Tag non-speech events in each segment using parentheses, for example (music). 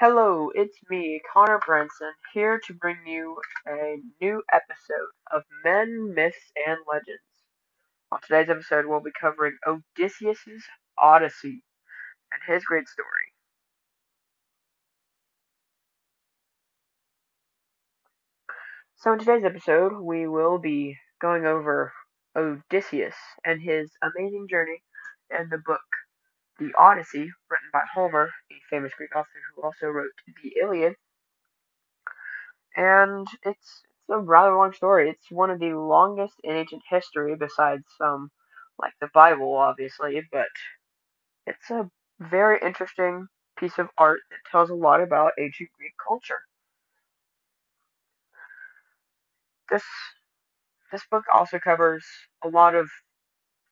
Hello, it's me, Connor Branson, here to bring you a new episode of Men, Myths, and Legends. On today's episode, we'll be covering Odysseus' Odyssey and his great story. So, in today's episode, we will be going over Odysseus and his amazing journey in the book The Odyssey, written by Homer, a famous Greek author who also wrote the Iliad. And it's it's a rather long story. It's one of the longest in ancient history, besides um like the Bible, obviously, but it's a very interesting piece of art that tells a lot about ancient Greek culture. This this book also covers a lot of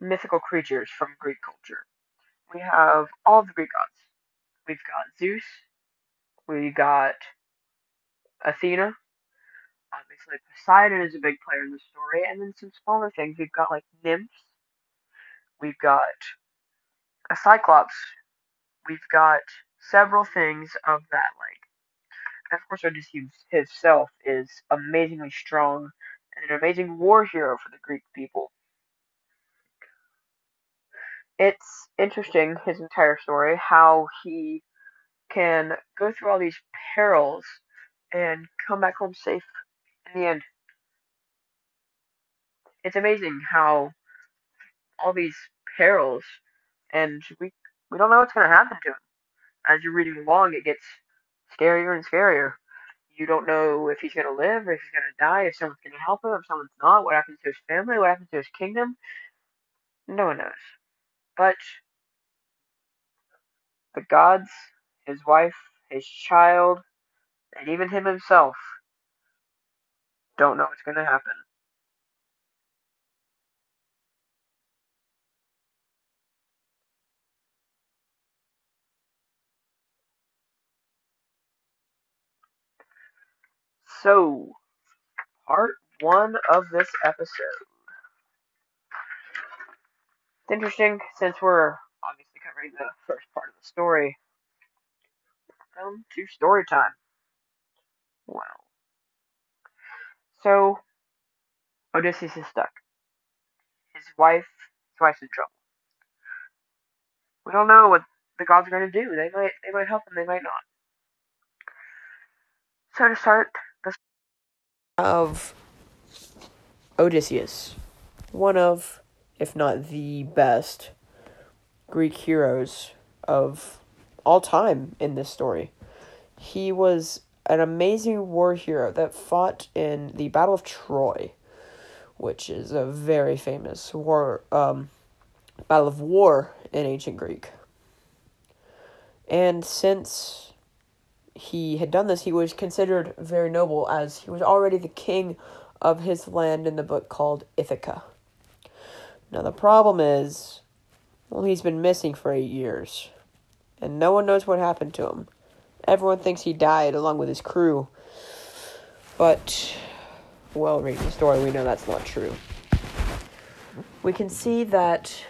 mythical creatures from Greek culture. We have all the Greek gods. We've got Zeus, we got Athena, obviously Poseidon is a big player in the story, and then some smaller things. We've got like nymphs, we've got a cyclops, we've got several things of that like. And of course, Odysseus himself is amazingly strong and an amazing war hero for the Greek people. It's interesting, his entire story, how he can go through all these perils and come back home safe in the end. It's amazing how all these perils, and we we don't know what's going to happen to him. As you're reading along, it gets scarier and scarier. You don't know if he's going to live, if he's going to die, if someone's going to help him, if someone's not, what happens to his family, what happens to his kingdom. No one knows. But the gods, his wife, his child, and even him himself don't know what's going to happen. So, part one of this episode. It's interesting since we're obviously covering the first part of the story. Come to story time. Well, so Odysseus is stuck. His wife, his wife's in trouble. We don't know what the gods are going to do. They might, they might help him. They might not. So to start the of Odysseus, one of, if not the best, Greek heroes of all time in this story. He was an amazing war hero that fought in the Battle of Troy, which is a very famous war um, battle of war in ancient Greek. And since he had done this, he was considered very noble as he was already the king of his land in the book called Ithaca. Now, the problem is, well, he's been missing for eight years, and no one knows what happened to him. Everyone thinks he died along with his crew, but, well, reading the story, we know that's not true. We can see that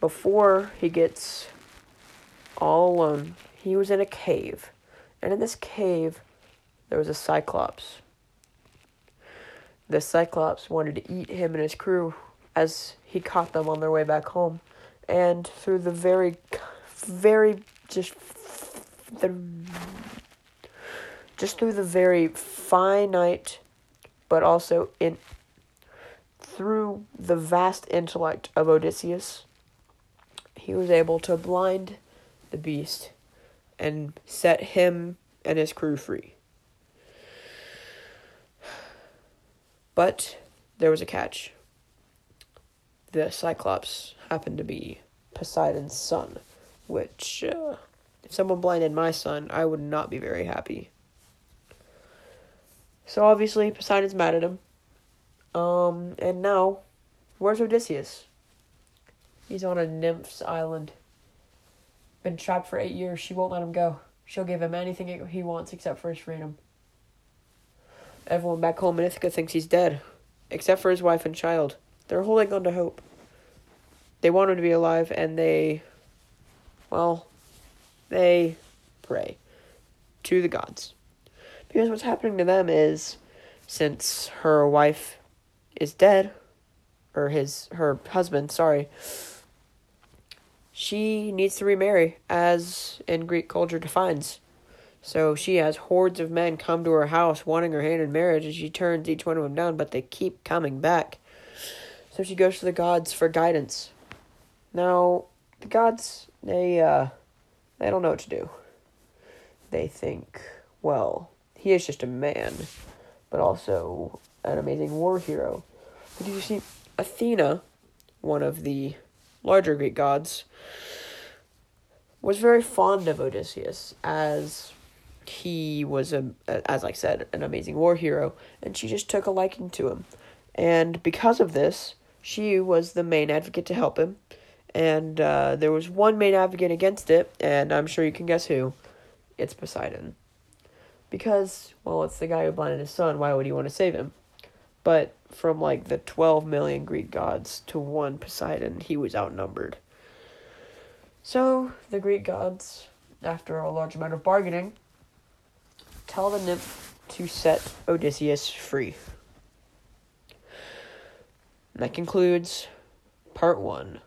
before he gets all alone, he was in a cave and in this cave, there was a Cyclops. The Cyclops wanted to eat him and his crew as he caught them on their way back home. And through the very, very, just the, just through the very finite, but also in, through the vast intellect of Odysseus, he was able to blind the beast and set him and his crew free. But there was a catch. The Cyclops happened to be Poseidon's son, which, uh, if someone blinded my son, I would not be very happy. So obviously, Poseidon's mad at him. Um, and now, where's Odysseus? He's on a nymph's island been trapped for eight years. She won't let him go. She'll give him anything he wants except for his freedom. Everyone back home in Ithaca thinks he's dead, except for his wife and child. They're holding on to hope. They want him to be alive, and they, well, they pray. to the gods. Because what's happening to them is since her wife is dead, or his her husband, sorry, she needs to remarry, as in Greek culture defines. So she has hordes of men come to her house wanting her hand in marriage, and she turns each one of them down, but they keep coming back. So she goes to the gods for guidance. Now, the gods, they, uh, they don't know what to do. They think, well, he is just a man, but also an amazing war hero. But you see, Athena, one of the larger Greek gods, was very fond of Odysseus as he was a as I said an amazing war hero and she just took a liking to him. And because of this, she was the main advocate to help him. And uh, there was one main advocate against it, and I'm sure you can guess who. It's Poseidon. Because, well, it's the guy who blinded his son. Why would he want to save him? But from like the 12 million Greek gods to one Poseidon, he was outnumbered. So the Greek gods, after a large amount of bargaining, tell the nymph to set Odysseus free. And that concludes part one.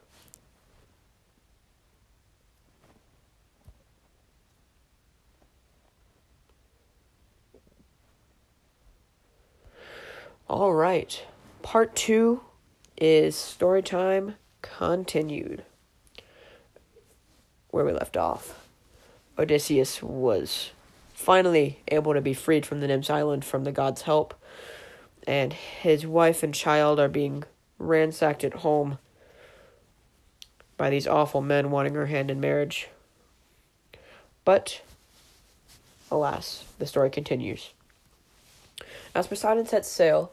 All right. Part two is story time continued. Where we left off. Odysseus was finally able to be freed from the Nymphs Island from the god's help, and his wife and child are being ransacked at home by these awful men wanting her hand in marriage. But, alas, the story continues. As Poseidon sets sail,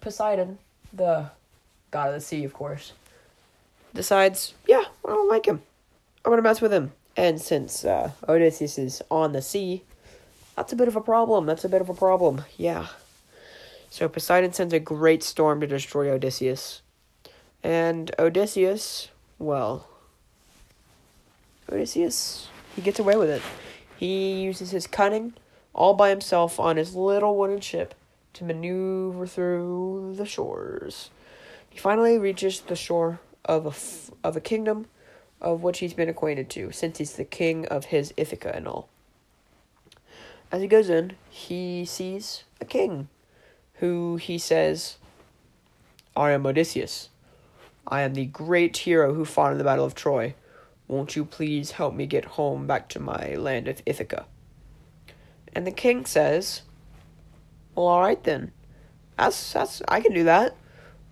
Poseidon, the god of the sea, of course, decides, yeah, I don't like him. I'm gonna mess with him. And since uh, Odysseus is on the sea, that's a bit of a problem. That's a bit of a problem. Yeah. So Poseidon sends a great storm to destroy Odysseus. And Odysseus, well, Odysseus, he gets away with it. He uses his cunning all by himself on his little wooden ship to maneuver through the shores. He finally reaches the shore of a, f- of a kingdom of which he's been acquainted to, since he's the king of his Ithaca and all. As he goes in, he sees a king who he says, I am Odysseus. I am the great hero who fought in the Battle of Troy. Won't you please help me get home back to my land of Ithaca? And the king says, Well, all right then. That's that's I can do that,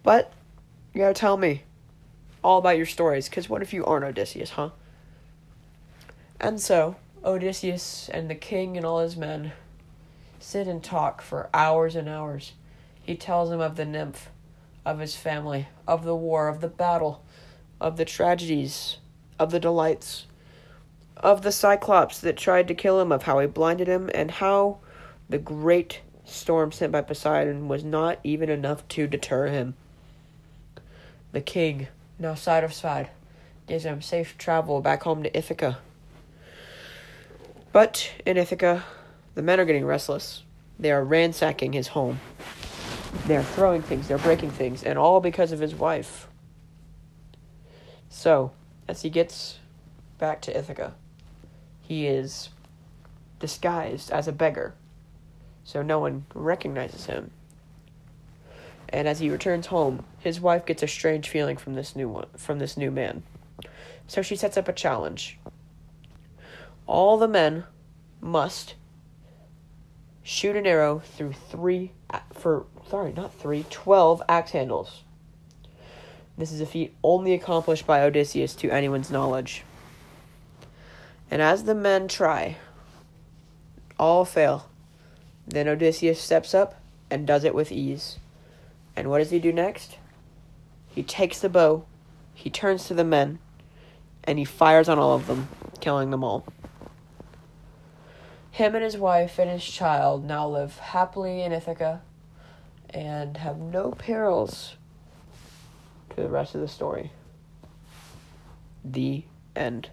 but you gotta tell me all about your stories. Because what if you aren't Odysseus, huh? And so Odysseus and the king and all his men sit and talk for hours and hours. He tells him of the nymph, of his family, of the war, of the battle, of the tragedies, of the delights, of the Cyclops that tried to kill him, of how he blinded him, and how the great storm sent by Poseidon was not even enough to deter him. The king, now side of side, gives him safe travel back home to Ithaca. But in Ithaca, the men are getting restless. They are ransacking his home. They're throwing things, they're breaking things, and all because of his wife. So, as he gets back to Ithaca, he is disguised as a beggar, so no one recognizes him. And as he returns home, his wife gets a strange feeling from this new one, from this new man. So she sets up a challenge. All the men must shoot an arrow through three for sorry, not three, twelve axe handles. This is a feat only accomplished by Odysseus to anyone's knowledge. And as the men try, all fail. Then Odysseus steps up and does it with ease. And what does he do next? He takes the bow, he turns to the men, and he fires on all of them, killing them all. Him and his wife and his child now live happily in Ithaca and have no perils to the rest of the story. The end.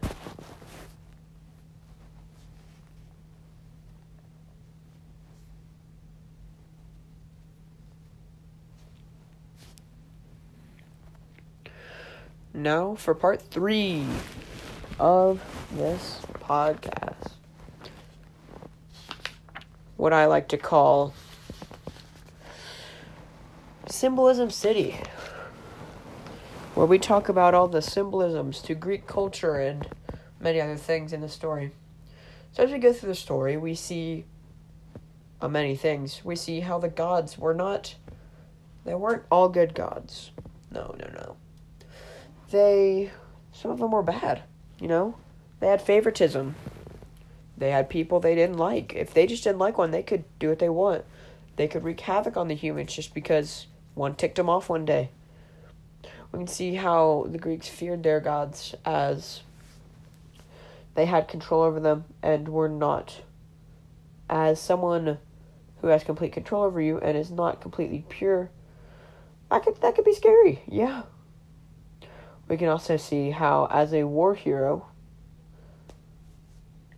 Now for part three of this podcast. What I like to call Symbolism City, where we talk about all the symbolisms to Greek culture and many other things in the story. So, as we go through the story, we see uh, many things. We see how the gods were not, they weren't all good gods. No, no, no. They, some of them were bad, you know? They had favoritism. They had people they didn't like. If they just didn't like one, they could do what they want. They could wreak havoc on the humans just because one ticked them off one day. We can see how the Greeks feared their gods as they had control over them and were not. As someone who has complete control over you and is not completely pure, that could that could be scary. Yeah. We can also see how as a war hero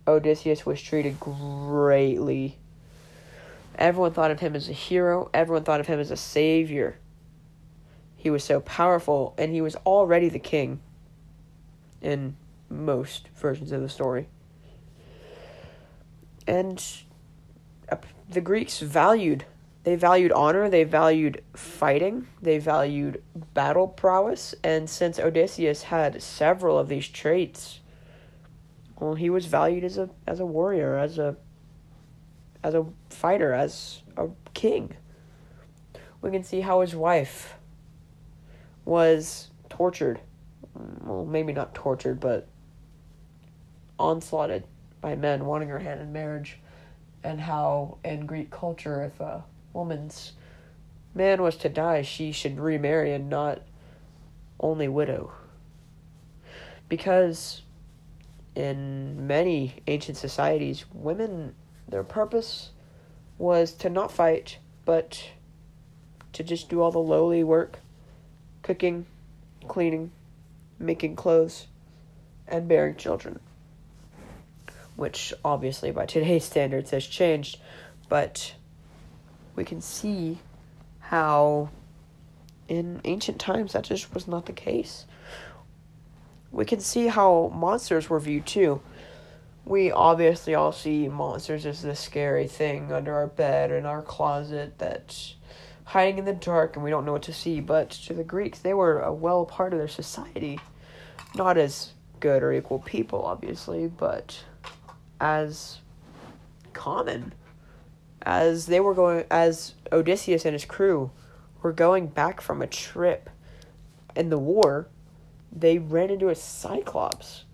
Odysseus was treated greatly. Everyone thought of him as a hero, everyone thought of him as a savior. He was so powerful and he was already the king in most versions of the story. And the Greeks valued they valued honor, they valued fighting, they valued battle prowess, and since Odysseus had several of these traits, well, he was valued as a as a warrior, as a as a fighter, as a king. We can see how his wife was tortured. Well, maybe not tortured, but onslaughted by men wanting her hand in marriage, and how in Greek culture, if a woman's man was to die, she should remarry and not only widow. Because in many ancient societies, women, their purpose was to not fight, but to just do all the lowly work cooking, cleaning, making clothes, and bearing children which obviously by today's (laughs) standards has changed, but we can see how in ancient times that just was not the case. We can see how monsters were viewed too. We obviously all see monsters as this scary thing under our bed in our closet that's hiding in the dark and we don't know what to see, but to the Greeks, they were a well part of their society. Not as good or equal people, obviously, but as common as they were going as Odysseus and his crew were going back from a trip in the war they ran into a cyclops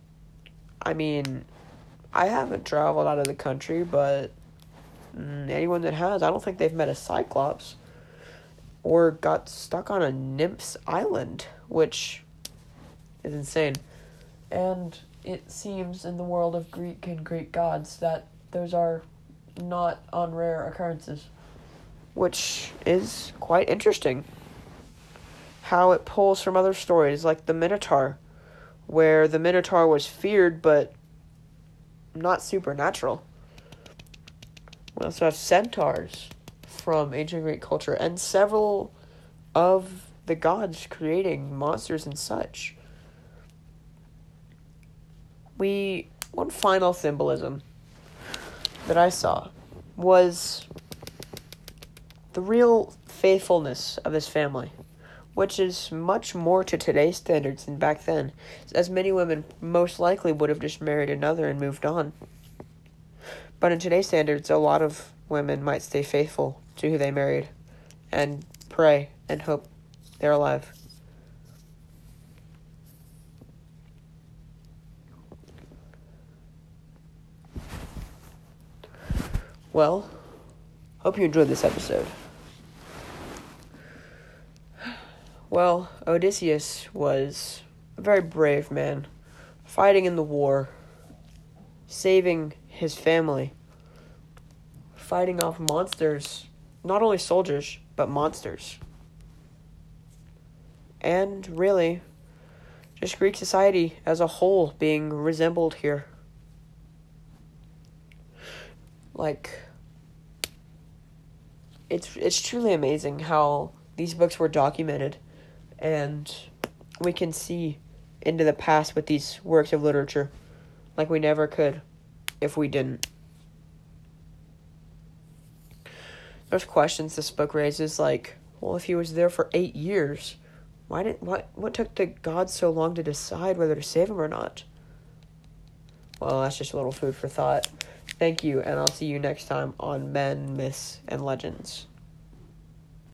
i mean i haven't traveled out of the country but mm, anyone that has i don't think they've met a cyclops or got stuck on a nymph's island which is insane and it seems in the world of Greek and Greek gods that those are not on rare occurrences, which is quite interesting. How it pulls from other stories like the Minotaur, where the Minotaur was feared but not supernatural. We also have centaurs from ancient Greek culture and several of the gods creating monsters and such we one final symbolism that I saw was the real faithfulness of his family, which is much more to today's standards than back then, as many women most likely would have just married another and moved on. But in today's standards, a lot of women might stay faithful to who they married and pray and hope they're alive. Well, hope you enjoyed this episode. Well, Odysseus was a very brave man, fighting in the war, saving his family, fighting off monsters, not only soldiers, but monsters. And really, just Greek society as a whole being resembled here. like it's it's truly amazing how these books were documented and we can see into the past with these works of literature like we never could if we didn't. There's questions this book raises like, well, if he was there for eight years, why did what what took the gods so long to decide whether to save him or not? Well, that's just a little food for thought. Thank you, and I'll see you next time on Men, Myths, and Legends.